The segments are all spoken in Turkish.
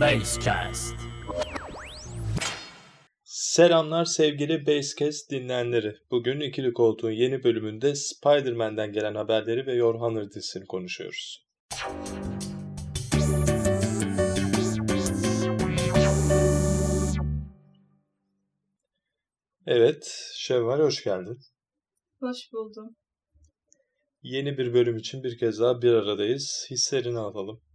Basecast. Selamlar sevgili Basecast dinleyenleri. Bugün ikili koltuğun yeni bölümünde Spider-Man'den gelen haberleri ve Your Honor dizisini konuşuyoruz. Evet, Şevval hoş geldin. Hoş buldum. Yeni bir bölüm için bir kez daha bir aradayız. Hislerini alalım.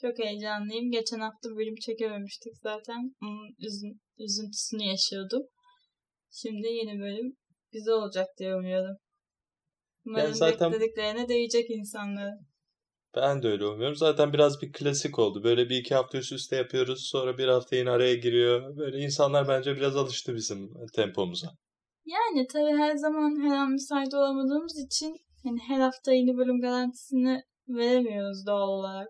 Çok heyecanlıyım. Geçen hafta bölüm çekememiştik zaten. Onun üzün, üzüntüsünü yaşıyordum. Şimdi yeni bölüm güzel olacak diye umuyorum. Umarım Yani zaten- beklediklerine değecek insanların. Ben de öyle umuyorum. Zaten biraz bir klasik oldu. Böyle bir iki hafta üst üste yapıyoruz. Sonra bir hafta yine araya giriyor. Böyle insanlar bence biraz alıştı bizim tempomuza. Yani tabii her zaman her an müsait olamadığımız için hani her hafta yeni bölüm garantisini veremiyoruz doğal olarak.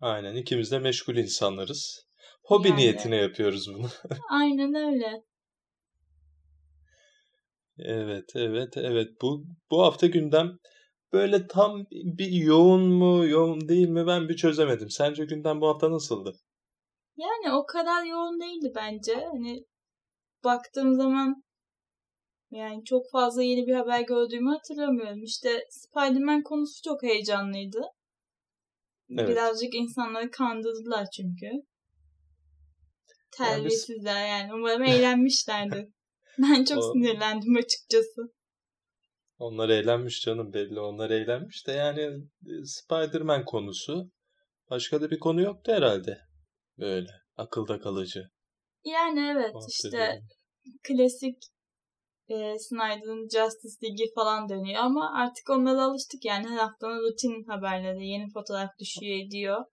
Aynen ikimiz de meşgul insanlarız. Hobi Yani. niyetine yapıyoruz bunu. Aynen öyle. Evet, evet, evet. Bu bu hafta gündem böyle tam bir yoğun mu, yoğun değil mi ben bir çözemedim. Sence gündem bu hafta nasıldı? Yani o kadar yoğun değildi bence. Hani baktığım zaman yani çok fazla yeni bir haber gördüğümü hatırlamıyorum. İşte Spider-Man konusu çok heyecanlıydı. Evet. Birazcık insanları kandırdılar çünkü. Terbiyesizler yani. Umarım eğlenmişlerdir. Ben çok O- sinirlendim açıkçası. Onlar eğlenmiş canım belli. Onlar eğlenmiş de yani e, Spider-Man konusu. Başka da bir konu yoktu herhalde. Böyle akılda kalıcı. Yani evet işte klasik e, Snyder'ın Justice League'i falan dönüyor ama artık onlara alıştık yani her haftanın rutin haberleri yeni fotoğraf düşüyor ediyor.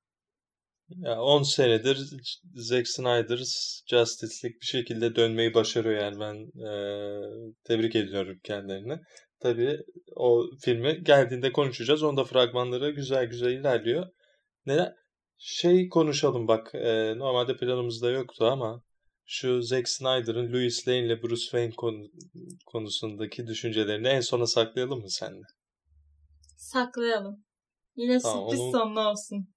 Ya 10 senedir Zack Snyder Justice League bir şekilde dönmeyi başarıyor yani ben eee, tebrik ediyorum kendilerini. Tabii o filmi geldiğinde konuşacağız. Onda fragmanları güzel güzel ilerliyor. Ne şey konuşalım bak eee, normalde planımızda yoktu ama şu Zack Snyder'ın Louis Lane ile Bruce Wayne konu- konusundaki düşüncelerini en sona saklayalım mı seninle? Saklayalım. Yine Tamam, sürpriz onu- sonlu olsun.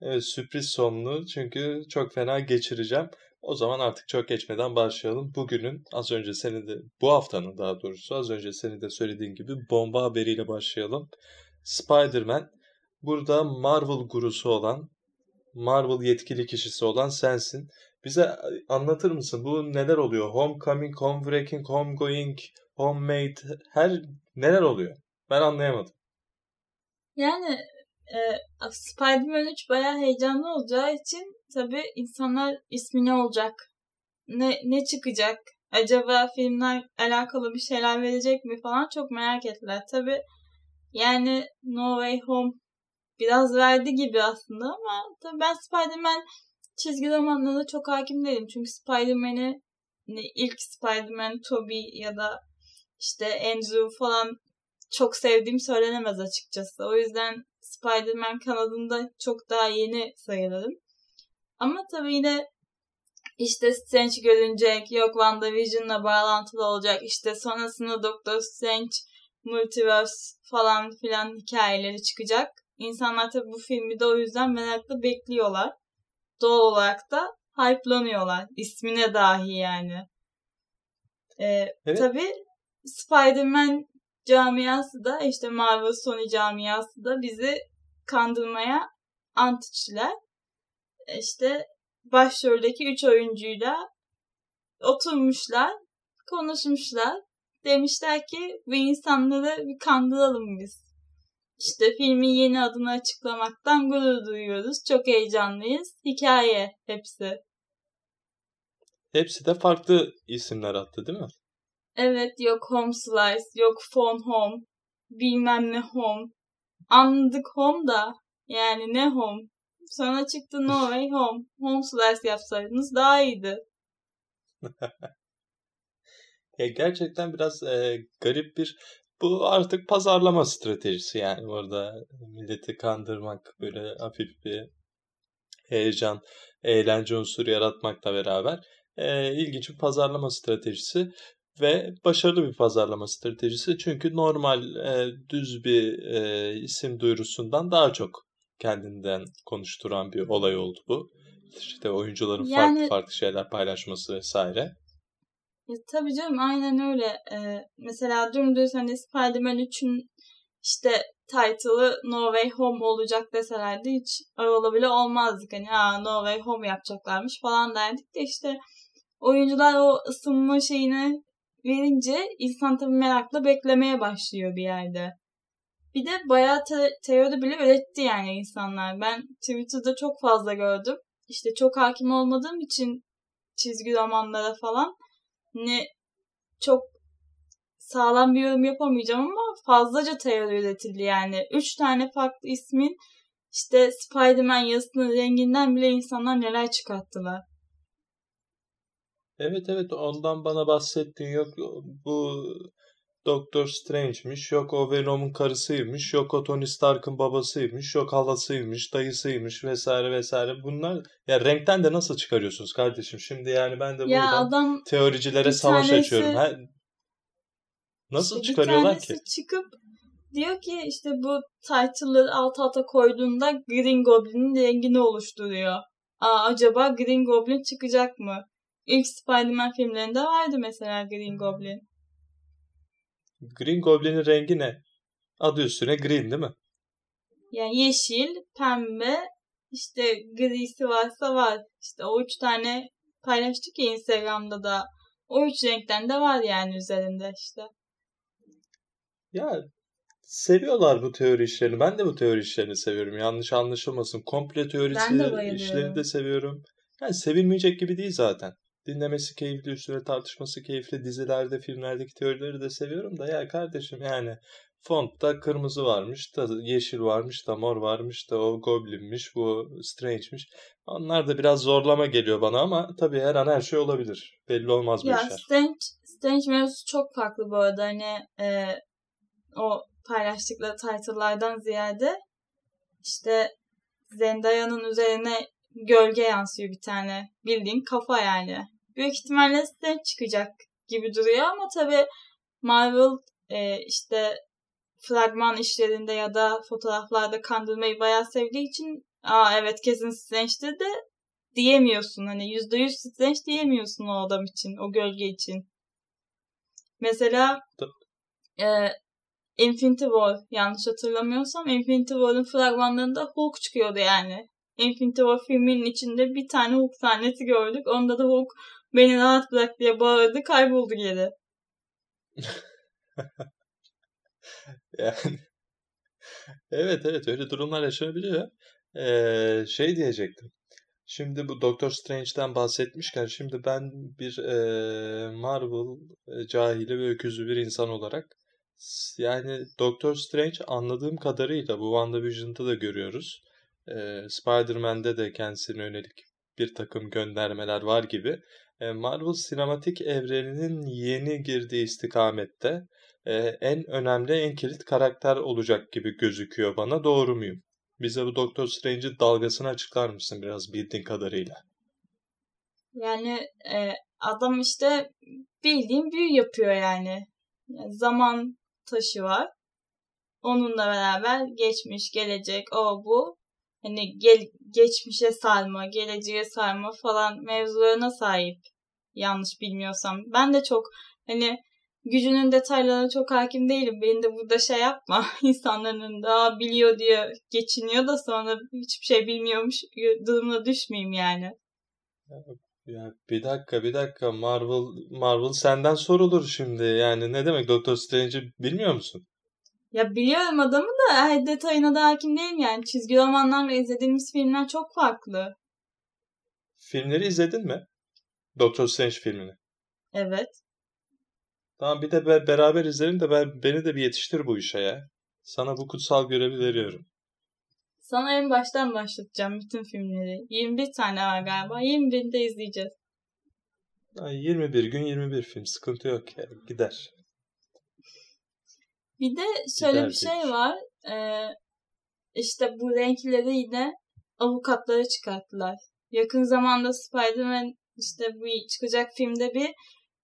Evet sürpriz sonlu çünkü çok fena geçireceğim. O zaman artık çok geçmeden başlayalım. Bugünün az önce senin de bu haftanın daha doğrusu az önce senin de söylediğin gibi bomba haberiyle başlayalım. Spider-Man burada Marvel gurusu olan Marvel yetkili kişisi olan sensin. Bize anlatır mısın bu neler oluyor? Homecoming, Homebreaking, Homegoing, Homemade her neler oluyor? Ben anlayamadım. Yani e, Spider-Man 3 bayağı heyecanlı olacağı için tabii insanlar ismi ne olacak? Ne, ne çıkacak? Acaba filmler alakalı bir şeyler verecek mi falan çok merak ettiler. Tabii yani No Way Home biraz verdi gibi aslında ama tabii ben Spider-Man çizgi romanlarına çok hakim değilim. Çünkü Spider-Man'i ne ilk Spider-Man Tobey ya da işte Andrew falan çok sevdiğim söylenemez açıkçası. O yüzden Spider-Man kanadında çok daha yeni sayılırım. Ama tabii yine işte Strange görünecek, yok WandaVision'la bağlantılı olacak, işte sonrasında Doctor Strange, Multiverse falan filan hikayeleri çıkacak. İnsanlar tabii bu filmi de o yüzden merakla bekliyorlar. Doğal olarak da hype'lanıyorlar. İsmine dahi yani. Ee, Evet. Tabii Spider-Man camiası da işte Marvel Sony camiası da bizi kandırmaya ant içtiler. İşte başroldeki üç oyuncuyla oturmuşlar, konuşmuşlar. Demişler ki bu insanları bir kandıralım biz. İşte filmin yeni adını açıklamaktan gurur duyuyoruz. Çok heyecanlıyız. Hikaye hepsi. Hepsi de farklı isimler attı değil mi? Evet yok Home Slice, yok Phone Home, bilmem ne Home. Anladık Home da yani ne Home. Sonra çıktı No Way Home. Home Slice yapsaydınız daha iyiydi. Ya gerçekten biraz e, garip bir bu artık pazarlama stratejisi yani orada milleti kandırmak böyle hafif bir heyecan, eğlence unsuru yaratmakla beraber e, ilginç bir pazarlama stratejisi ve başarılı bir pazarlama stratejisi çünkü normal e, düz bir e, isim duyurusundan daha çok kendinden konuşturan bir olay oldu bu. işte oyuncuların yani, farklı farklı şeyler paylaşması vesaire. Ya, tabii canım aynen öyle. Ee, mesela dümdüz hani Spider-Man 3'ün işte title'ı No Way Home olacak deselerdi hiç aralı bile olmazdık. Hani ha No Way Home yapacaklarmış falan derdik de işte oyuncular o ısınma şeyini verince insan tabii merakla beklemeye başlıyor bir yerde. Bir de bayağı te- teori bile üretti yani insanlar. Ben Twitter'da çok fazla gördüm. İşte çok hakim olmadığım için çizgi romanlara falan ne çok sağlam bir yorum yapamayacağım ama fazlaca teori üretildi yani. Üç tane farklı ismin işte Spider-Man yazısının renginden bile insanlar neler çıkarttılar. Evet evet ondan bana bahsettin. Yok bu Doktor Strange'miş, yok o Venom'un karısıymış, yok o Tony Stark'ın babasıymış, yok halasıymış, dayısıymış vesaire vesaire. Bunlar ya renkten de nasıl çıkarıyorsunuz kardeşim? Şimdi yani ben de ya buradan adam teoricilere savaş tanesi, açıyorum. Ha, nasıl işte çıkarıyorlar ki? çıkıp diyor ki işte bu title'ları alt alta koyduğunda Green Goblin'in rengini oluşturuyor. Aa acaba Green Goblin çıkacak mı? İlk Spider-Man filmlerinde vardı mesela Green Goblin. Green Goblin'in rengi ne? Adı üstüne green değil mi? Yani yeşil, pembe, işte grisi varsa var. İşte o üç tane paylaştık ya Instagram'da da. O üç renkten de var yani üzerinde işte. Ya seviyorlar bu teori işlerini. Ben de bu teori işlerini seviyorum. Yanlış anlaşılmasın. Komple teorisi işleri de seviyorum. Yani sevilmeyecek gibi değil zaten. Dinlemesi keyifli, üstüne tartışması keyifli. Dizilerde, filmlerdeki teorileri de seviyorum da ya kardeşim yani fontta kırmızı varmış da yeşil varmış da mor varmış da o goblinmiş bu strange'miş. Onlar da biraz zorlama geliyor bana ama tabii her an her şey olabilir. Belli olmaz bu ya, işler. Strange, Strange mevzusu çok farklı bu arada. Hani e, o paylaştıkları title'lardan ziyade işte Zendaya'nın üzerine gölge yansıyor bir tane. Bildiğin kafa yani. Büyük ihtimalle size çıkacak gibi duruyor ama tabi Marvel e, işte fragman işlerinde ya da fotoğraflarda kandırmayı bayağı sevdiği için aa evet kesin Strange'dir de diyemiyorsun. Hani %100 Strange diyemiyorsun o adam için, o gölge için. Mesela e, Infinity War yanlış hatırlamıyorsam Infinity War'ın fragmanlarında Hulk çıkıyordu yani. Infinity War filminin içinde bir tane Hulk sahnesi gördük. Onda da Hulk beni rahat bırak diye bağırdı kayboldu geri. yani evet evet öyle durumlar yaşanabiliyor. Ee, şey diyecektim. Şimdi bu Doctor Strange'den bahsetmişken şimdi ben bir e, Marvel cahili ve öküzü bir insan olarak yani Doctor Strange anladığım kadarıyla bu WandaVision'da da görüyoruz. E, Spider-Man'de de kendisine yönelik bir takım göndermeler var gibi. E, Marvel sinematik evreninin yeni girdiği istikamette e, en önemli, en kilit karakter olacak gibi gözüküyor bana. Doğru muyum? Bize bu Doctor Strange'in dalgasını açıklar mısın biraz bildiğin kadarıyla? Yani e, adam işte bildiğin büyü yapıyor yani. yani. Zaman taşı var. Onunla beraber geçmiş, gelecek, o bu hani gel, geçmişe sarma, geleceğe sarma falan mevzularına sahip. Yanlış bilmiyorsam. Ben de çok hani gücünün detaylarına çok hakim değilim. Beni de burada şey yapma. İnsanların daha biliyor diye geçiniyor da sonra hiçbir şey bilmiyormuş durumuna düşmeyeyim yani. Ya bir dakika bir dakika Marvel Marvel senden sorulur şimdi. Yani ne demek Doctor Strange'i bilmiyor musun? Ya biliyorum adamı da her detayına da hakim değilim yani. Çizgi romanlar ve izlediğimiz filmler çok farklı. Filmleri izledin mi? Doctor Strange filmini. Evet. Tamam bir de be- beraber izleyelim de ben beni de bir yetiştir bu işe ya. Sana bu kutsal görevi veriyorum. Sana en baştan başlatacağım bütün filmleri. 21 tane var galiba. 21'de izleyeceğiz. 21 gün 21 film. Sıkıntı yok ya. Gider. Bir de şöyle Gider bir şey var. Ee, işte bu renkleri yine avukatları çıkarttılar. Yakın zamanda Spider-Man işte bu çıkacak filmde bir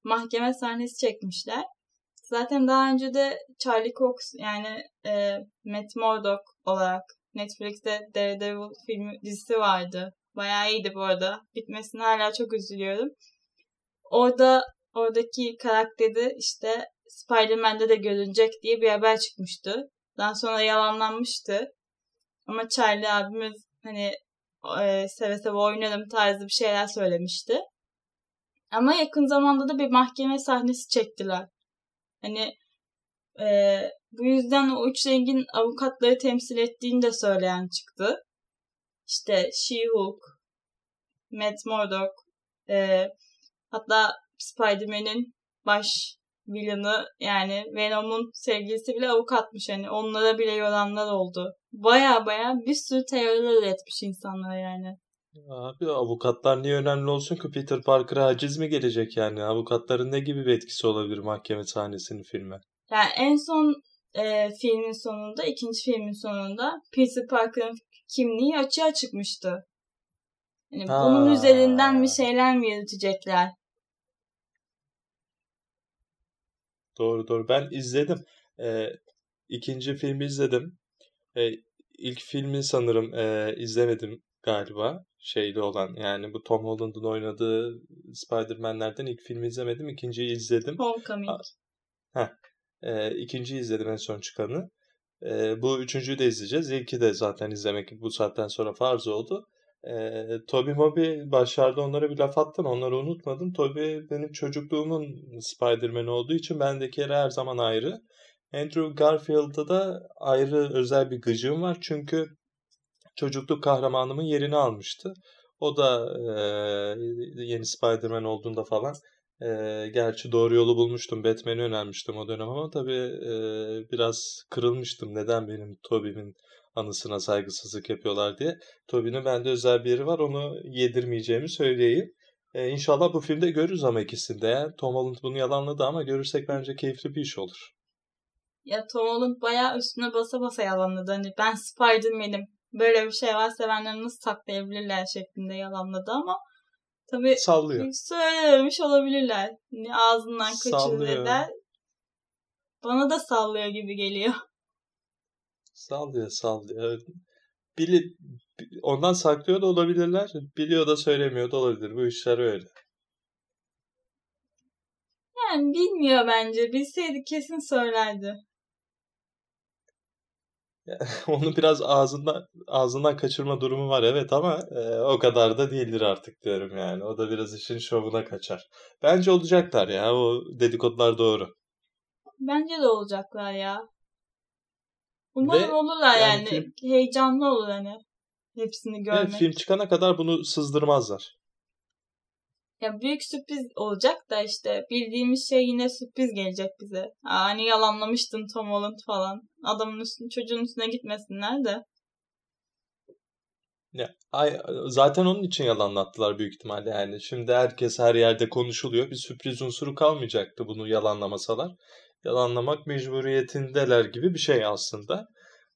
mahkeme sahnesi çekmişler. Zaten daha önce de Charlie Cox yani e, Matt Murdock olarak Netflix'te Daredevil filmi dizisi vardı. Bayağı iyiydi bu arada. Bitmesine hala çok üzülüyorum. Orada oradaki karakteri işte Spider-Man'de de görünecek diye bir haber çıkmıştı. Daha sonra yalanlanmıştı. Ama Charlie abimiz hani e, seve seve oynarım tarzı bir şeyler söylemişti. Ama yakın zamanda da bir mahkeme sahnesi çektiler. Hani e, bu yüzden o üç rengin avukatları temsil ettiğini de söyleyen çıktı. İşte She-Hulk, Matt Murdock, e, hatta Spider-Man'in baş villainı yani Venom'un sevgilisi bile avukatmış hani onlara bile yoranlar oldu. Baya baya bir sürü teoriler üretmiş insanlar yani. Abi avukatlar niye önemli olsun ki Peter Parker'a haciz mi gelecek yani? Avukatların ne gibi bir etkisi olabilir mahkeme sahnesinin filme? Yani en son e, filmin sonunda, ikinci filmin sonunda Peter Parker'ın kimliği açığa çıkmıştı. Yani bunun üzerinden bir şeyler mi yürütecekler? Doğru doğru. Ben izledim. Ee, ikinci filmi izledim. Ee, ilk filmi sanırım e, izlemedim galiba. Şeyli olan yani bu Tom Holland'ın oynadığı Spider-Man'lerden ilk filmi izlemedim. İkinciyi izledim. Homecoming. Heh. E, ikinciyi izledim en son çıkanı. E, bu üçüncüyü de izleyeceğiz. İlki de zaten izlemek bu saatten sonra farz oldu. E, Toby Moby başlarda onlara bir laf attın. Onları unutmadım. Toby benim çocukluğumun Spider-Man olduğu için bendeki yeri her zaman ayrı. Andrew Garfield'da da ayrı özel bir gıcığım var. Çünkü çocukluk kahramanımın yerini almıştı. O da e, yeni Spider-Man olduğunda falan e, gerçi doğru yolu bulmuştum. Batman'i önermiştim o dönem ama tabii e, biraz kırılmıştım. Neden benim Tobey'min anısına saygısızlık yapıyorlar diye. Tobey'nin bende özel bir yeri var. Onu yedirmeyeceğimi söyleyeyim. E, inşallah bu filmde görürüz ama ikisinde. Tom Holland bunu yalanladı ama görürsek bence keyifli bir iş olur. Ya Tom Holland bayağı üstüne basa basa yalanladı. Hani ben Spider-Man'im. Böyle bir şey var sevenler nasıl saklayabilirler şeklinde yalanladı ama tabii Sallıyor. söylememiş olabilirler. Hani ağzından kaçırdı der. Bana da sallıyor gibi geliyor. Sallıyor sallıyor. Bili, ondan saklıyor da olabilirler. Biliyor da söylemiyor da olabilir. Bu işler öyle. Yani bilmiyor bence. Bilseydi kesin söylerdi. Onu biraz ağzından ağzından kaçırma durumu var evet ama e, o kadar da değildir artık diyorum yani. O da biraz işin şovuna kaçar. Bence olacaklar ya. O dedikodular doğru. Bence de olacaklar ya. Umarım Ve olurlar yani. yani. Film... Heyecanlı olur hani. Hepsini görmek. Evet, film çıkana kadar bunu sızdırmazlar. Ya büyük sürpriz olacak da işte bildiğimiz şey yine sürpriz gelecek bize. Hani yalanlamıştın Tom Holland falan. Adamın üstüne, çocuğun üstüne gitmesinler de. Ya, ay, zaten onun için yalanlattılar büyük ihtimalle yani. Şimdi herkes her yerde konuşuluyor. Bir sürpriz unsuru kalmayacaktı bunu yalanlamasalar. Yalanlamak mecburiyetindeler gibi bir şey aslında.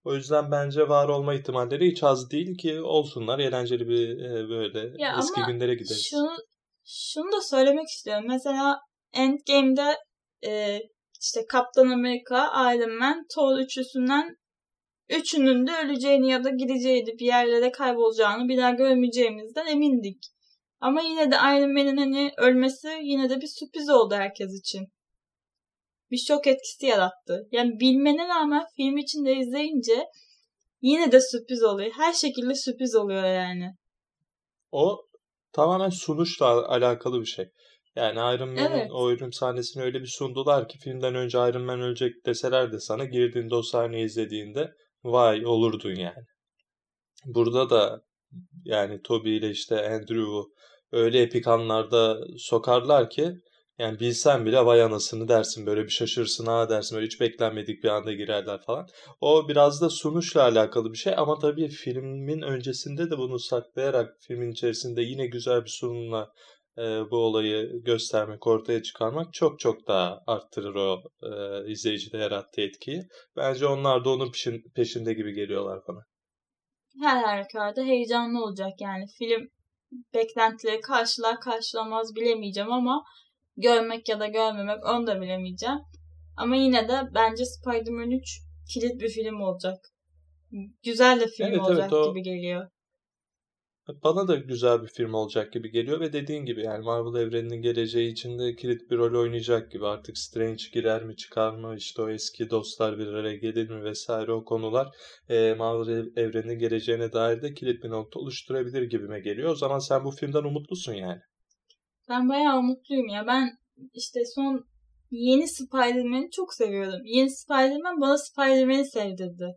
O yüzden bence var olma ihtimalleri hiç az değil ki olsunlar. Eğlenceli bir e, böyle ya eski günlere gideriz. Şunu şunu da söylemek istiyorum. Mesela Endgame'de e, işte Kaptan Amerika, Iron Man, Thor üçlüsünden üçünün de öleceğini ya da gideceğini, bir yerlere kaybolacağını bir daha görmeyeceğimizden emindik. Ama yine de Iron Man'in hani ölmesi yine de bir sürpriz oldu herkes için. Bir şok etkisi yarattı. Yani bilmene rağmen film içinde izleyince yine de sürpriz oluyor. Her şekilde sürpriz oluyor yani. O tamamen sunuşla alakalı bir şey. Yani Iron Man'in evet. o ölüm sahnesini öyle bir sundular ki filmden önce Iron Man ölecek deseler de sana girdiğinde o sahneyi izlediğinde vay olurdun yani. Burada da yani Toby ile işte Andrew'u öyle epik anlarda sokarlar ki yani bilsen bile vay anasını dersin böyle bir şaşırsın ha dersin böyle hiç beklenmedik bir anda girerler falan. O biraz da sunuşla alakalı bir şey ama tabii filmin öncesinde de bunu saklayarak filmin içerisinde yine güzel bir sunumla e, bu olayı göstermek, ortaya çıkarmak çok çok daha arttırır o e, izleyicide yarattığı etkiyi. Bence onlar da onun peşin, peşinde gibi geliyorlar bana. Her halükarda heyecanlı olacak yani. Film beklentileri karşılar karşılamaz bilemeyeceğim ama görmek ya da görmemek onu da bilemeyeceğim. Ama yine de bence Spider-Man 3 kilit bir film olacak. Güzel de film evet, olacak evet, o... gibi geliyor. Bana da güzel bir film olacak gibi geliyor ve dediğin gibi yani Marvel evreninin geleceği içinde kilit bir rol oynayacak gibi. Artık Strange girer mi çıkar mı işte o eski dostlar bir araya gelir mi vesaire o konular e, Marvel evreninin geleceğine dair de kilit bir nokta oluşturabilir gibime geliyor. O zaman sen bu filmden umutlusun yani. Ben bayağı umutluyum ya. Ben işte son yeni Spider-Man'i çok seviyordum. Yeni Spider-Man bana Spider-Man'i sevdirdi.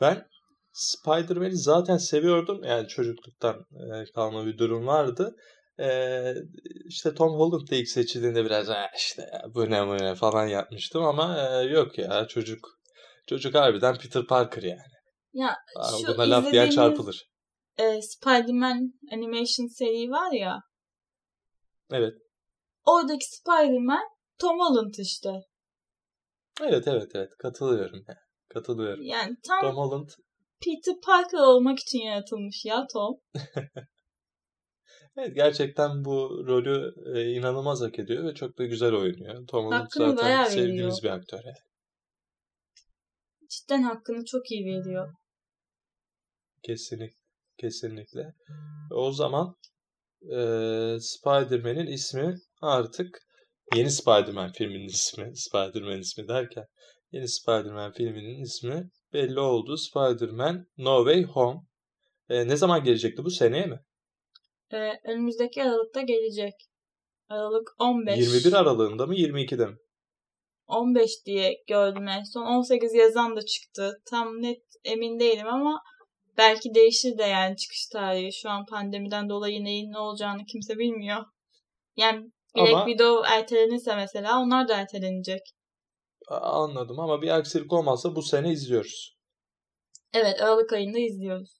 Ben Spider-Man'i zaten seviyordum. Yani çocukluktan e, kalma bir durum vardı. Ee, işte Tom Holland da ilk seçildiğinde biraz işte ya, bu ne bu ne falan yapmıştım ama e, yok ya çocuk çocuk harbiden Peter Parker yani. Ya şu Buna laf diyen çarpılır. E, Spider-Man animation seri var ya. Evet. Oradaki Spider-Man Tom Holland işte. Evet evet evet katılıyorum. Katılıyorum. Yani tam Tom Holland Peter Parker olmak için yaratılmış ya Tom. evet gerçekten bu rolü e, inanılmaz hak ediyor ve çok da güzel oynuyor. Tom Holland Hakkını zaten sevdiğimiz bir aktör. Yani. Cidden hakkını çok iyi veriyor. Kesinlikle. Kesinlikle. O zaman e, Spider-Man'in ismi artık yeni Spider-Man filminin ismi. Spider-Man ismi derken yeni Spider-Man filminin ismi belli oldu. Spider-Man No Way Home. E, ne zaman gelecekti bu? Seneye mi? Ee, önümüzdeki Aralık'ta gelecek. Aralık 15. 21 aralığında mı 22'de mi? 15 diye gördüm en son. 18 yazan da çıktı. Tam net emin değilim ama belki değişir de yani çıkış tarihi. Şu an pandemiden dolayı neyin ne olacağını kimse bilmiyor. Yani Black ama... Widow ertelenirse mesela onlar da ertelenecek. Anladım ama bir aksilik olmazsa bu sene izliyoruz. Evet Aralık ayında izliyoruz.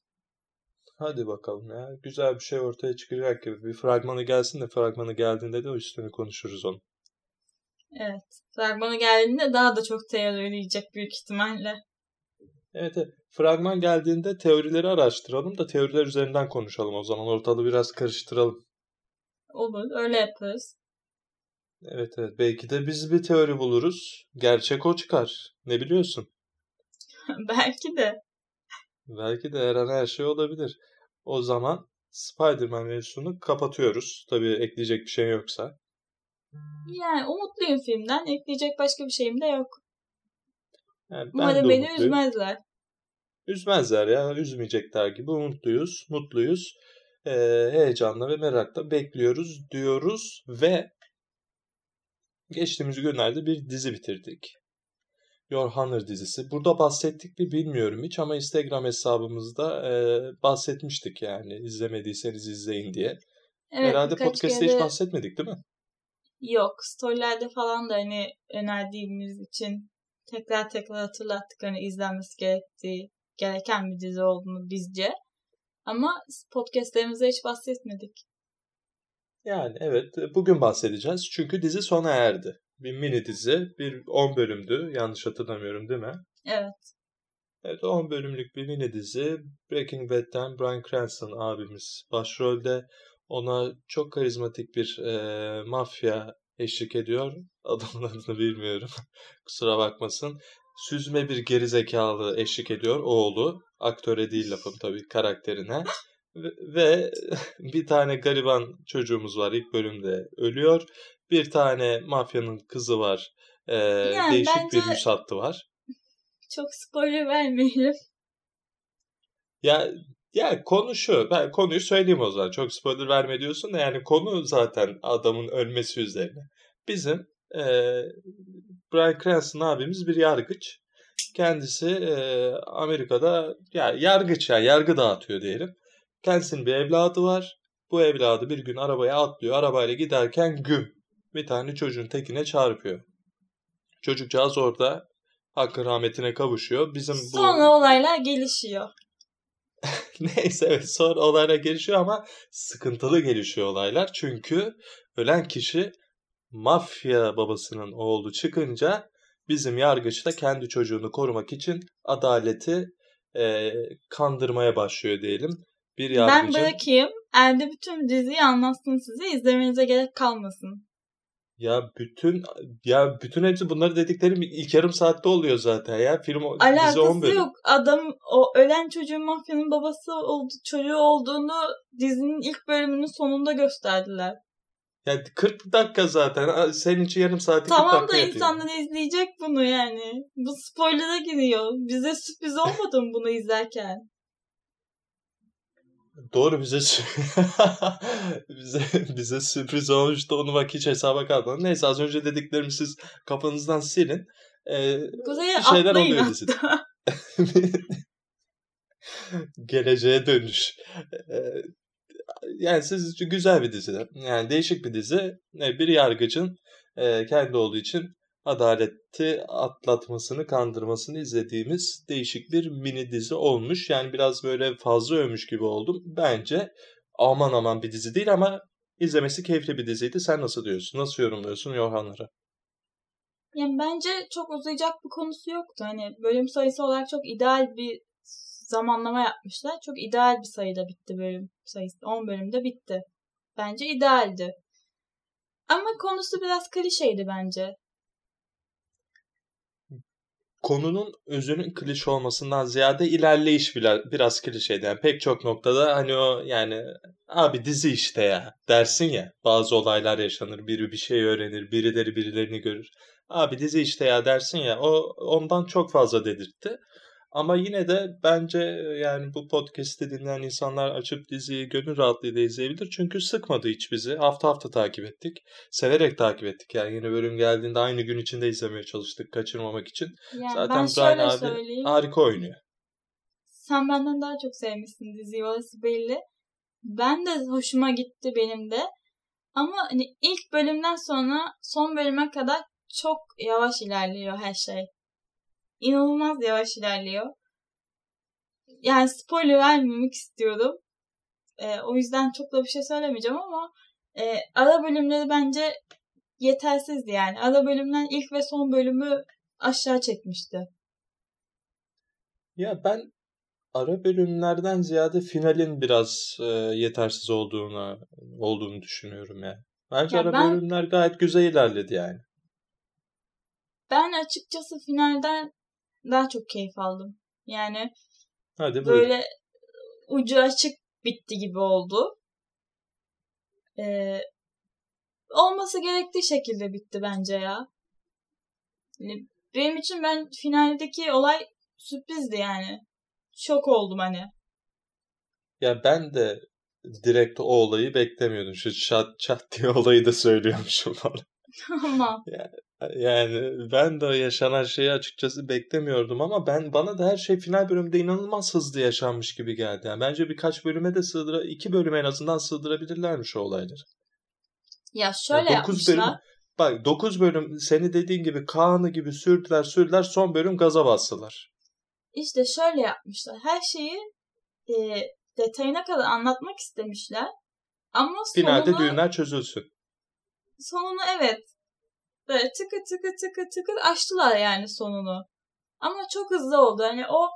Hadi bakalım ya. Güzel bir şey ortaya çıkacak gibi. Bir fragmanı gelsin de fragmanı geldiğinde de o üstünü konuşuruz onu. Evet. Fragmanı geldiğinde daha da çok teorileyecek büyük ihtimalle. Evet, evet. Fragman geldiğinde teorileri araştıralım da teoriler üzerinden konuşalım o zaman. Ortalığı biraz karıştıralım. Olur. Öyle yaparız. Evet evet. Belki de biz bir teori buluruz. Gerçek o çıkar. Ne biliyorsun? Belki de. Belki de her an her şey olabilir. O zaman Spider-Man mevzusunu kapatıyoruz. Tabii ekleyecek bir şey yoksa. Yani umutluyum filmden. Ekleyecek başka bir şeyim de yok. Yani Umarım beni umutluyum. üzmezler. Üzmezler ya. Üzmeyecekler gibi umutluyuz. Mutluyuz. Ee, heyecanla ve merakla bekliyoruz diyoruz ve geçtiğimiz günlerde bir dizi bitirdik. Your Honor dizisi. Burada bahsettik mi bilmiyorum hiç ama Instagram hesabımızda e, bahsetmiştik yani izlemediyseniz izleyin diye. Evet, Herhalde podcast'te kere... hiç bahsetmedik değil mi? Yok. Storylerde falan da hani önerdiğimiz için tekrar tekrar hatırlattık hani izlenmesi gerektiği, gereken bir dizi olduğunu bizce. Ama podcastlerimizde hiç bahsetmedik. Yani evet bugün bahsedeceğiz. Çünkü dizi sona erdi. Bir mini dizi. Bir 10 bölümdü. Yanlış hatırlamıyorum değil mi? Evet. Evet 10 bölümlük bir mini dizi. Breaking Bad'den Bryan Cranston abimiz başrolde. Ona çok karizmatik bir e, mafya eşlik ediyor. Adamın adını bilmiyorum. Kusura bakmasın. Süzme bir gerizekalı eşlik ediyor oğlu. Aktöre değil lafım tabii karakterine. Ve bir tane gariban çocuğumuz var ilk bölümde ölüyor. Bir tane mafyanın kızı var. Ee, yani değişik bir yüz hattı var. Çok spoiler vermeyelim. Ya ya konu şu. Ben konuyu söyleyeyim o zaman. Çok spoiler verme diyorsun da yani konu zaten adamın ölmesi üzerine. Bizim e, Brian Cranston abimiz bir yargıç. Kendisi e, Amerika'da ya yargıç ya yargı dağıtıyor diyelim. Kendisinin bir evladı var. Bu evladı bir gün arabaya atlıyor. Arabayla giderken güm bir tane çocuğun tekine çarpıyor. Çocukcağız orada hakkın rahmetine kavuşuyor. Bizim bu... Sonra olaylar gelişiyor. Neyse evet sonra olaylar gelişiyor ama sıkıntılı gelişiyor olaylar. Çünkü ölen kişi mafya babasının oğlu çıkınca bizim yargıç da kendi çocuğunu korumak için adaleti e, kandırmaya başlıyor diyelim bir yargıcın... Ben bırakayım. Elde bütün diziyi anlatsın size. izlemenize gerek kalmasın. Ya bütün ya bütün hepsi bunları dediklerim ilk yarım saatte oluyor zaten ya. Film Alakası dizi 10 bölüm. yok. Adam o ölen çocuğun mafyanın babası oldu, çocuğu olduğunu dizinin ilk bölümünün sonunda gösterdiler. Yani 40 dakika zaten. Senin için yarım saat 40 Tamam dakika da yapıyor. insanlar izleyecek bunu yani. Bu spoiler'a giriyor. Bize sürpriz olmadı mı bunu izlerken? Doğru bize bize bize sürpriz olmuştu. Onu bak hiç hesaba katmadım. Neyse az önce dediklerimi siz kafanızdan silin. Ee, Kuzey'e şeyler oluyor dizide. Geleceğe dönüş. Ee, yani sizce güzel bir dizi. Yani değişik bir dizi. Ee, Bir yargıcın e, kendi olduğu için adaleti atlatmasını, kandırmasını izlediğimiz değişik bir mini dizi olmuş. Yani biraz böyle fazla övmüş gibi oldum. Bence aman aman bir dizi değil ama izlemesi keyifli bir diziydi. Sen nasıl diyorsun? Nasıl yorumluyorsun Yohanlara? Yani bence çok uzayacak bir konusu yoktu. Hani bölüm sayısı olarak çok ideal bir zamanlama yapmışlar. Çok ideal bir sayıda bitti bölüm sayısı. 10 bölümde bitti. Bence idealdi. Ama konusu biraz klişeydi bence. Konunun özünün klişe olmasından ziyade ilerleyiş biraz, biraz klişeydi. Yani pek çok noktada hani o yani abi dizi işte ya dersin ya bazı olaylar yaşanır. Biri bir şey öğrenir, birileri birilerini görür. Abi dizi işte ya dersin ya o ondan çok fazla dedirtti. Ama yine de bence yani bu podcast'i dinleyen insanlar açıp diziyi gönül rahatlığıyla izleyebilir. Çünkü sıkmadı hiç bizi. Hafta hafta takip ettik. Severek takip ettik. Yani yeni bölüm geldiğinde aynı gün içinde izlemeye çalıştık kaçırmamak için. Yani Zaten Brian abi söyleyeyim. harika oynuyor. Sen benden daha çok sevmişsin diziyi orası belli. Ben de hoşuma gitti benim de. Ama hani ilk bölümden sonra son bölüme kadar çok yavaş ilerliyor her şey. İnanılmaz yavaş ilerliyor. Yani spoiler vermemek istiyorum. Ee, o yüzden çok da bir şey söylemeyeceğim ama e, ara bölümleri bence yetersizdi yani. Ara bölümden ilk ve son bölümü aşağı çekmişti. Ya ben ara bölümlerden ziyade finalin biraz e, yetersiz olduğuna olduğunu düşünüyorum yani. Bence Ya ara ben- bölümler gayet güzel ilerledi yani. Ben açıkçası finalden daha çok keyif aldım. Yani Hadi buyur. böyle ucu açık bitti gibi oldu. Ee, olması gerektiği şekilde bitti bence ya. Yani benim için ben finaldeki olay sürprizdi yani. Şok oldum hani. Ya ben de direkt o olayı beklemiyordum. Şu çat çat diye olayı da söylüyormuşum falan. Ama Yani ben de yaşanan şeyi açıkçası beklemiyordum ama ben bana da her şey final bölümünde inanılmaz hızlı yaşanmış gibi geldi. Yani bence birkaç bölüme de sığdıra iki bölüme en azından sığdırabilirlermiş o olayları. ya şöyle Ya dokuz yapmışlar. bölüm bak 9 bölüm seni dediğin gibi Kaan'ı gibi sürdüler sürdüler son bölüm gaza bastılar. İşte şöyle yapmışlar. Her şeyi e, detayına kadar anlatmak istemişler. Ama Finalde sonunu, düğünler çözülsün. sonunu evet böyle tıkı tıkı tıkı tıkı açtılar yani sonunu. Ama çok hızlı oldu. Hani o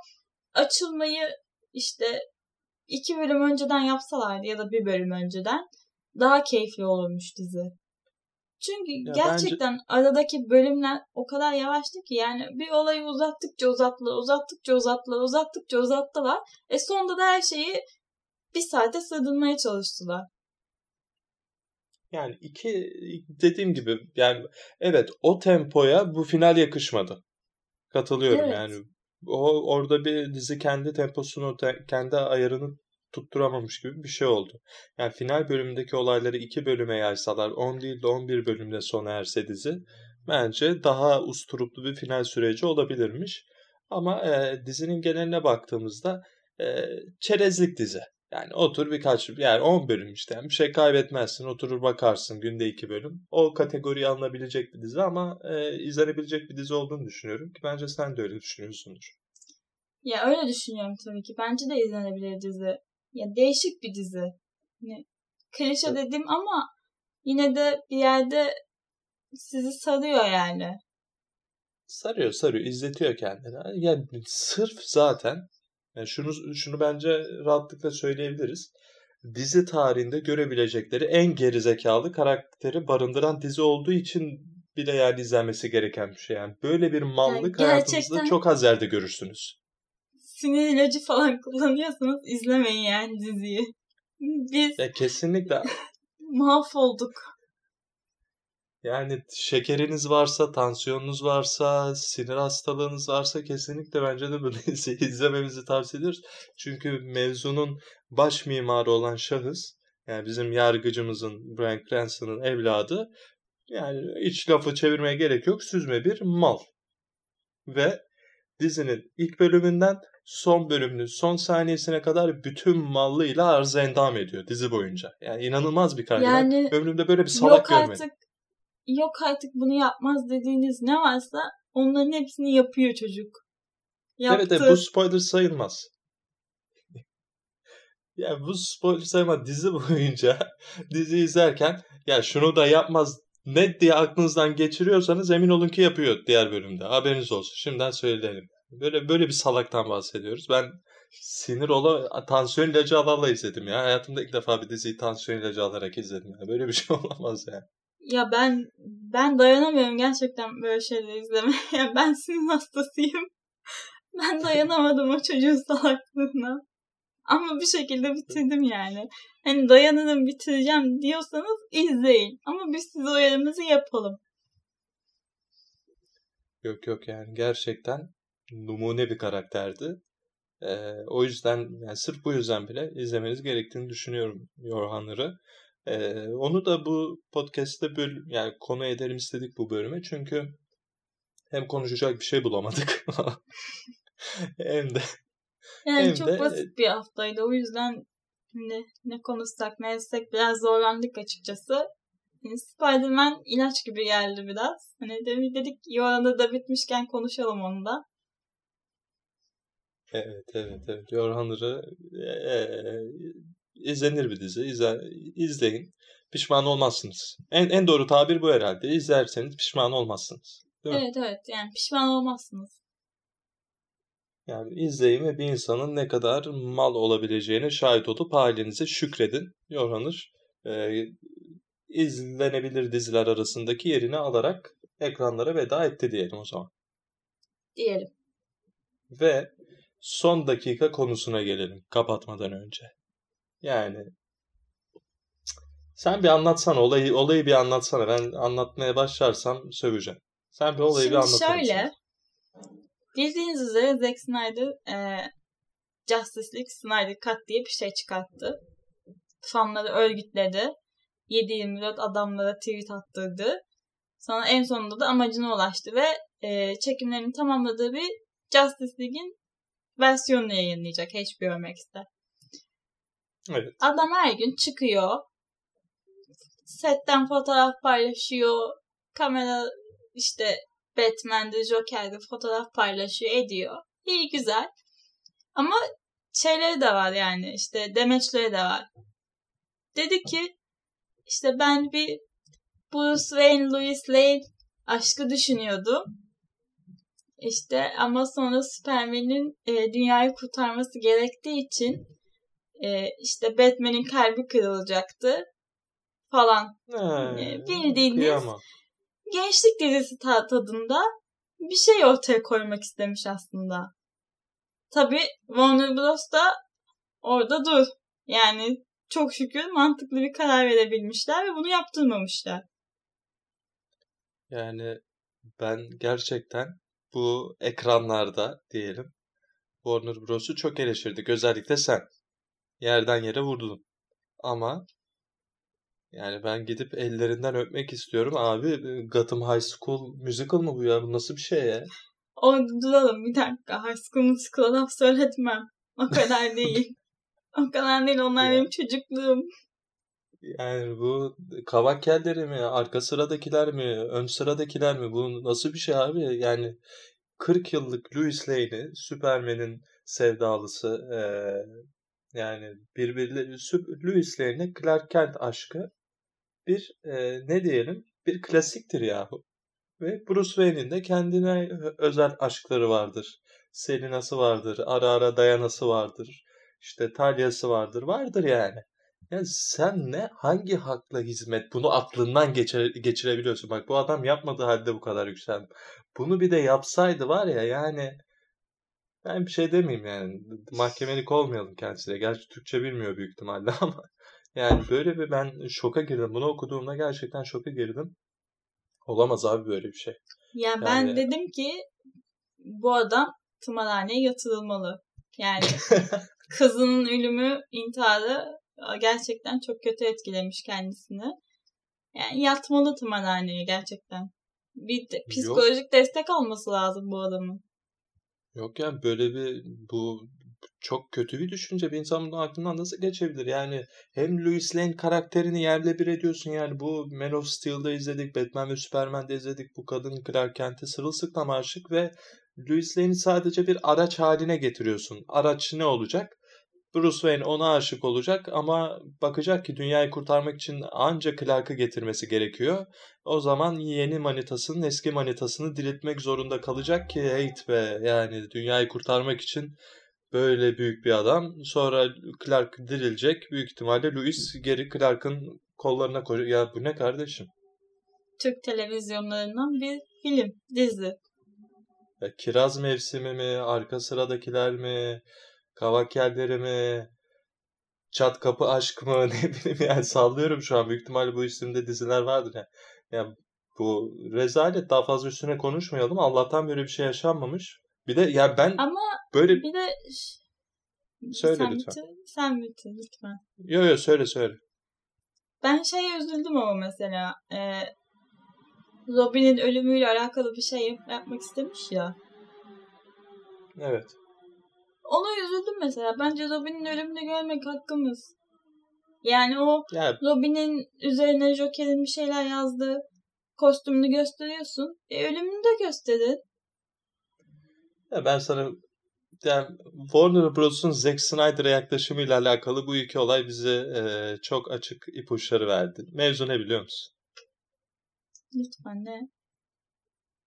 açılmayı işte iki bölüm önceden yapsalardı ya da bir bölüm önceden daha keyifli olurmuş dizi. Çünkü Ya gerçekten aradaki bölümler o kadar yavaştı ki yani bir olayı uzattıkça uzattılar, uzattıkça uzattılar, uzattıkça uzattılar. E sonunda da her şeyi bir saate sığdırmaya çalıştılar. Yani iki dediğim gibi yani evet o tempoya bu final yakışmadı. Katılıyorum Evet. yani. O orada bir dizi kendi temposunu te- kendi ayarını tutturamamış gibi bir şey oldu. Yani final bölümündeki olayları iki bölüme yaysalar 10 değil de 11 bölümle sona erse dizi bence daha usturuplu bir final süreci olabilirmiş. Ama e, dizinin geneline baktığımızda e, çerezlik dizi. Yani otur birkaç yani 10 bölüm işte yani bir şey kaybetmezsin oturur bakarsın günde 2 bölüm. O kategoriye alınabilecek bir dizi ama e, izlenebilecek bir dizi olduğunu düşünüyorum ki bence sen de öyle düşünüyorsundur. Ya öyle düşünüyorum tabii ki. Bence de izlenebilir dizi. Ya değişik bir dizi. Hani klişe Evet. dedim ama yine de bir yerde sizi sarıyor yani. Sarıyor sarıyor izletiyor kendini. Yani sırf zaten yani şunu şunu bence rahatlıkla söyleyebiliriz. dizi tarihinde görebilecekleri en gerizekalı karakteri barındıran dizi olduğu için bile yani izlenmesi gereken bir şey. Yani böyle bir mallık Yani hayatınızda çok az yerde görürsünüz. Sinir ilacı falan kullanıyorsanız izlemeyin yani diziyi. Biz Ya kesinlikle mahvolduk. Yani şekeriniz varsa, tansiyonunuz varsa, sinir hastalığınız varsa kesinlikle bence de bu diziyi izlememizi tavsiye ediyoruz. Çünkü mevzunun baş mimarı olan şahıs yani bizim yargıcımızın Bryan Cranston'ın evladı yani hiç lafı çevirmeye gerek yok süzme bir mal. Ve dizinin ilk bölümünden son bölümünün son saniyesine kadar bütün mallığıyla arz endam ediyor dizi boyunca. Yani inanılmaz bir karakter. Yani Ömrümde böyle bir salak yok görmedim. artık yok artık bunu yapmaz dediğiniz ne varsa onların hepsini yapıyor çocuk. Yaptı. Evet, evet bu spoiler sayılmaz. Ya bu spoiler sayılmaz. Dizi boyunca dizi izlerken ya şunu da yapmaz ne diye aklınızdan geçiriyorsanız emin olun ki yapıyor diğer bölümde. Haberiniz olsun. Şimdiden söyleyelim. Böyle böyle bir salaktan bahsediyoruz. Ben sinir ola tansiyon ilacı ala ala izledim ya. Hayatımda ilk defa bir diziyi tansiyon ilacı alarak izledim ya. Böyle bir şey olamaz ya. Ya ben ben dayanamıyorum gerçekten böyle şeyleri izlemeye. Ben sinir hastasıyım. Ben dayanamadım o çocuğun salaklığına. Ama bir şekilde bitirdim yani. Hani dayanırım bitireceğim diyorsanız izleyin. Ama biz size uyarımızı yapalım. Yok yok yani gerçekten numune bir karakterdi. Ee, o yüzden yani sırf bu yüzden bile izlemeniz gerektiğini düşünüyorum Yorhanır'ı. Ee, onu da bu podcast'te böl yani konu edelim istedik bu bölüme çünkü hem konuşacak bir şey bulamadık hem de Yani Hem çok de- basit bir haftaydı. O yüzden ne, ne konuşsak ne etsek biraz zorlandık açıkçası. Yani Spider-Man ilaç gibi geldi biraz. Hani de- dedik Yoranda da bitmişken konuşalım onu da. evet evet evet Yorhanır'ı ee, izlenir bir dizi İzle, izleyin pişman olmazsınız. En, en doğru tabir bu herhalde. İzlerseniz pişman olmazsınız. Değil mi? Evet evet yani pişman olmazsınız. Yani izleyin ve bir insanın ne kadar mal olabileceğine şahit olup halinize şükredin. Yorhanır e, izlenebilir diziler arasındaki yerini alarak ekranlara veda etti diyelim o zaman. Diyelim. Ve son dakika konusuna gelelim kapatmadan önce. Yani sen bir anlatsana olayı olayı bir anlatsana. Ben anlatmaya başlarsam söveceğim. Sen bir olayı bir Şimdi anlatsana. şöyle. Bildiğiniz üzere Zack Snyder e, Justice League Snyder Cut diye bir şey çıkarttı. Fanları örgütledi. 7-24 adamlara tweet attırdı. Sonra en sonunda da amacına ulaştı ve e, çekimlerini tamamladığı bir Justice League'in versiyonunu yayınlayacak HBO Max'te. Evet. Adam her gün çıkıyor. Setten fotoğraf paylaşıyor. Kamera işte Batman'de, Joker'de fotoğraf paylaşıyor, ediyor. İyi güzel. Ama şeyleri de var yani işte demeçleri de var. Dedi ki işte ben bir Bruce Wayne, Louis Lane aşkı düşünüyordum. İşte ama sonra Superman'in e, dünyayı kurtarması gerektiği için e, işte Batman'in kalbi kırılacaktı falan. He, Ee, bildiğiniz- kıyamam. Gençlik dizisi ta- tadında bir şey ortaya koymak istemiş aslında. Tabi Warner Bros. da orada dur. Yani çok şükür mantıklı bir karar verebilmişler ve bunu yaptırmamışlar. Yani ben gerçekten bu ekranlarda diyelim Warner Bros'u çok eleştirdik. Özellikle sen. Yerden yere vurdun. Ama yani ben gidip ellerinden öpmek istiyorum. Abi Gotham High School musical mı bu ya? Bu nasıl bir şey ya? Orada duralım bir dakika. High School Musical'a laf söyletmem. O kadar değil. o kadar değil. Onlar benim çocukluğum. Yani bu kabak kelleri mi? Arka sıradakiler mi? Ön sıradakiler mi? Bu nasıl bir şey abi? Yani 40 yıllık Louis Lane'i Superman'in sevdalısı eee, yani birbirleri Lane'le Clark Kent aşkı bir eee, ne diyelim bir klasiktir yahu. Ve Bruce Wayne'in de kendine özel aşkları vardır. Selina'sı vardır. Ara ara Diana'sı vardır. İşte Talia'sı vardır. Vardır yani. Yani sen ne hangi hakla hizmet bunu aklından geçire, geçirebiliyorsun. Bak bu adam yapmadığı halde bu kadar yükseldi. Bunu bir de yapsaydı var ya yani ben bir şey demeyeyim yani. Mahkemelik olmayalım kendisine. Gerçi Türkçe bilmiyor büyük ihtimalle ama yani böyle bir ben şoka girdim. Bunu okuduğumda gerçekten şoka girdim. Olamaz abi böyle bir şey. Ya yani ben dedim ki bu adam tımarhaneye yatırılmalı. Yani kızının ölümü, intiharı gerçekten çok kötü etkilemiş kendisini. Yani yatmalı tımarhaneye gerçekten. Bir de, psikolojik Yok. destek alması lazım bu adamın. Yok yani böyle bir bu çok kötü bir düşünce. Bir insan bunun aklından nasıl geçebilir? Yani hem Louis Lane karakterini yerle bir ediyorsun. Yani bu Man of Steel'da izledik. Batman ve Superman'de izledik. Bu kadın Clark Kent'e sırılsıklam aşık ve Louis Lane'i sadece bir araç haline getiriyorsun. Araç ne olacak? Bruce Wayne ona aşık olacak ama bakacak ki dünyayı kurtarmak için ancak Clark'ı getirmesi gerekiyor. O zaman yeni manitasının eski manitasını diriltmek zorunda kalacak ki hate be yani dünyayı kurtarmak için böyle büyük bir adam. Sonra Clark dirilecek. Büyük ihtimalle Louis geri Clark'ın kollarına koyacak. Ya bu ne kardeşim? Türk televizyonlarından bir film, dizi. Ya, kiraz mevsimi mi? Arka sıradakiler mi? Kavak yerleri mi? Çat kapı aşk mı? Ne bileyim yani sallıyorum şu an. Büyük ihtimalle bu isimde diziler vardır ya. Yani bu rezalet daha fazla üstüne konuşmayalım. Allah'tan böyle bir şey yaşanmamış. Bir de ya ben Ama böyle bir de söyle sen lütfen. Bitir, sen bitir lütfen. Yo yo söyle söyle. Ben şey üzüldüm ama mesela e, Robin'in ölümüyle alakalı bir şey yapmak istemiş ya. Evet. Ona üzüldüm mesela. Bence Robin'in ölümünü görmek hakkımız. Yani o ya. Robin'in üzerine Joker'in bir şeyler yazdığı kostümünü gösteriyorsun. E ölümünü de gösterin. Ya ben sana yani Warner Bros'un Zack Snyder'a yaklaşımıyla alakalı bu iki olay bize e, çok açık ipuçları verdi. Mevzu ne biliyor musun? Lütfen ne?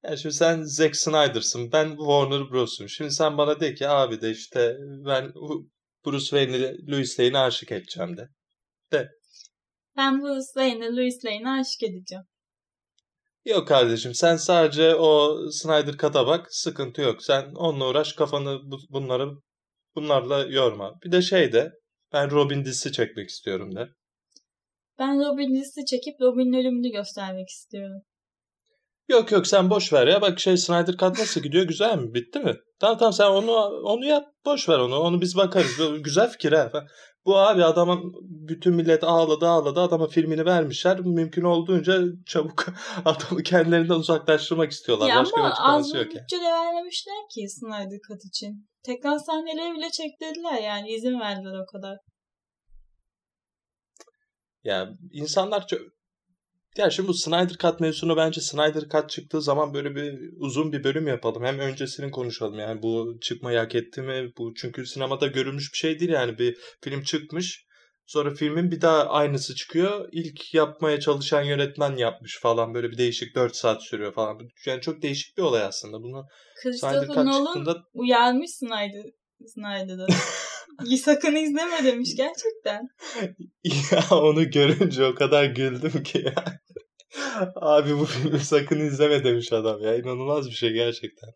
Yani şimdi sen Zack Snyder'sın, ben Warner Bros'um. Şimdi sen bana de ki abi de işte ben Bruce Wayne'i Louis Lane'e aşık edeceğim de. De. Ben Bruce Wayne'i Louis Lane'e aşık edeceğim. Yok kardeşim sen sadece o Snyder kata bak sıkıntı yok. Sen onunla uğraş kafanı bunları bunlarla yorma. Bir de şey de ben Robin dizisi çekmek istiyorum de. Ben Robin dizisi çekip Robin'in ölümünü göstermek istiyorum. Yok yok sen boş ver ya. Bak şey Snyder Cut nasıl gidiyor? Güzel mi? Bitti mi? Tamam tamam sen onu onu yap. Boş ver onu. Onu biz bakarız. Güzel fikir ha. Bu abi adama bütün millet ağladı ağladı. Adama filmini vermişler. Mümkün olduğunca çabuk adamı kendilerinden uzaklaştırmak istiyorlar. Ya Başka ama bir açıklaması yok yani. bütçe de vermemişler ki Snyder Cut için. Tekrar sahneleri bile çektirdiler yani. izin verdiler o kadar. Ya insanlar çok ya şimdi bu Snyder Cut mevzusunu bence Snyder Cut çıktığı zaman böyle bir uzun bir bölüm yapalım. Hem öncesini konuşalım yani bu çıkmayı hak etti mi? Bu çünkü sinemada görülmüş bir şey değil yani bir film çıkmış. Sonra filmin bir daha aynısı çıkıyor. İlk yapmaya çalışan yönetmen yapmış falan. Böyle bir değişik 4 saat sürüyor falan. Yani çok değişik bir olay aslında. Bunu Christopher Nolan çıktığında... uyarmış Snyder, Snyder'ı. Sakın izleme demiş gerçekten. ya onu görünce o kadar güldüm ki ya. Abi bu filmi sakın izleme demiş adam ya. İnanılmaz bir şey gerçekten.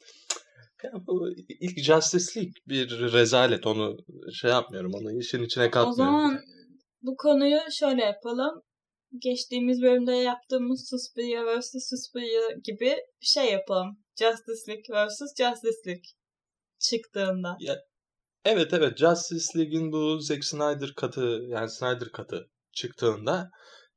Ya bu ilk Justice League bir rezalet. Onu şey yapmıyorum. Onu işin içine katmıyorum. O zaman bu konuyu şöyle yapalım. Geçtiğimiz bölümde yaptığımız Suspiria vs. Suspiria gibi bir şey yapalım. Justice League vs. Justice League çıktığında. Ya, evet evet Justice League'in bu Zack Snyder katı yani Snyder katı çıktığında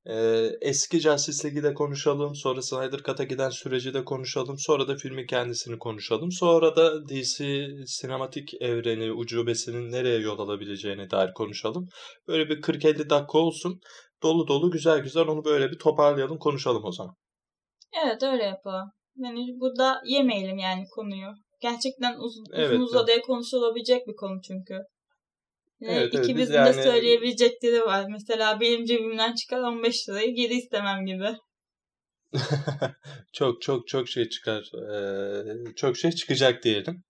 ee, eski Justice League'i de konuşalım. Sonra Snyder Cut'a giden süreci de konuşalım. Sonra da filmin kendisini konuşalım. Sonra da DC sinematik evreni, ucubesinin nereye yol alabileceğine dair konuşalım. Böyle bir 40-50 dakika olsun. Dolu dolu güzel güzel onu böyle bir toparlayalım konuşalım o zaman. Evet öyle yapalım. Yani burada yemeyelim yani konuyu. Gerçekten uzun, evet, uzun uzadıya evet. konuşulabilecek bir konu çünkü. Evet, İkimizin evet, yani... de söyleyebilecekleri var. Mesela benim cebimden çıkan 15 lirayı geri istemem gibi. çok çok çok şey çıkar. Ee, çok şey çıkacak diyelim.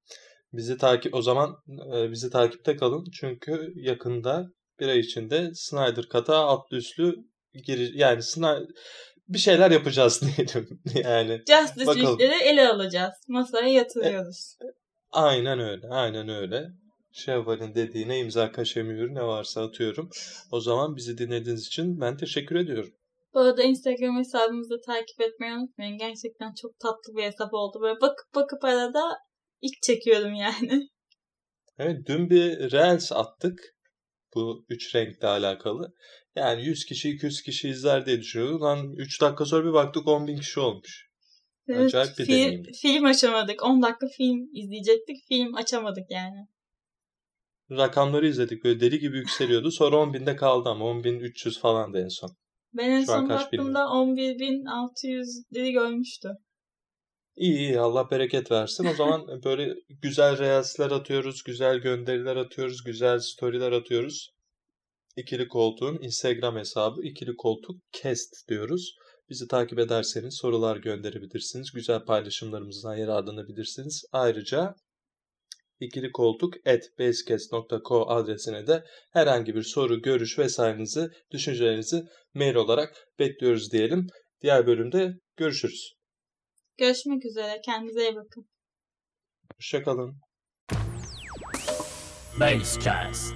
Bizi takip o zaman e, bizi takipte kalın çünkü yakında Bir ay içinde Snyder Cut'a atlı üstlü giri yani Snyder bir şeyler yapacağız diyelim. yani Justice League'leri ele alacağız. Masaya yatırıyoruz. E, aynen öyle. Aynen öyle. Şevval'in dediğine imza kaşemiyorum ne varsa atıyorum. O zaman bizi dinlediğiniz için ben teşekkür ediyorum. Bu arada Instagram hesabımızı takip etmeyi unutmayın. Gerçekten çok tatlı bir hesap oldu. Böyle bakıp bakıp arada ilk çekiyorum yani. Evet dün bir Reels attık. Bu üç renkle alakalı. Yani 100 kişi 200 kişi izler diye düşünüyorduk. Lan 3 dakika sonra bir baktık 10 bin kişi olmuş. Evet, Acayip bir film, deneyim. Film açamadık. 10 dakika film izleyecektik. Film açamadık yani. Rakamları izledik. Böyle deli gibi yükseliyordu. Sonra 10 binde kaldı ama 10 bin 300 falan da en son. Ben en Şu son baktığımda 11.600'leri görmüştü. İyi iyi Allah bereket versin. O zaman böyle güzel reelsler atıyoruz, güzel gönderiler atıyoruz, güzel storyler atıyoruz. İkili Koltuk'un Instagram hesabı İkili Koltuk Kest diyoruz. Bizi takip ederseniz sorular gönderebilirsiniz. Güzel paylaşımlarımızdan yararlanabilirsiniz. Ayrıca ikili koltuk at basecast.co adresine de herhangi bir soru, görüş vesairenizi, düşüncelerinizi mail olarak bekliyoruz diyelim. Diğer bölümde görüşürüz. Görüşmek üzere. Kendinize iyi bakın. Hoşçakalın. Basecast.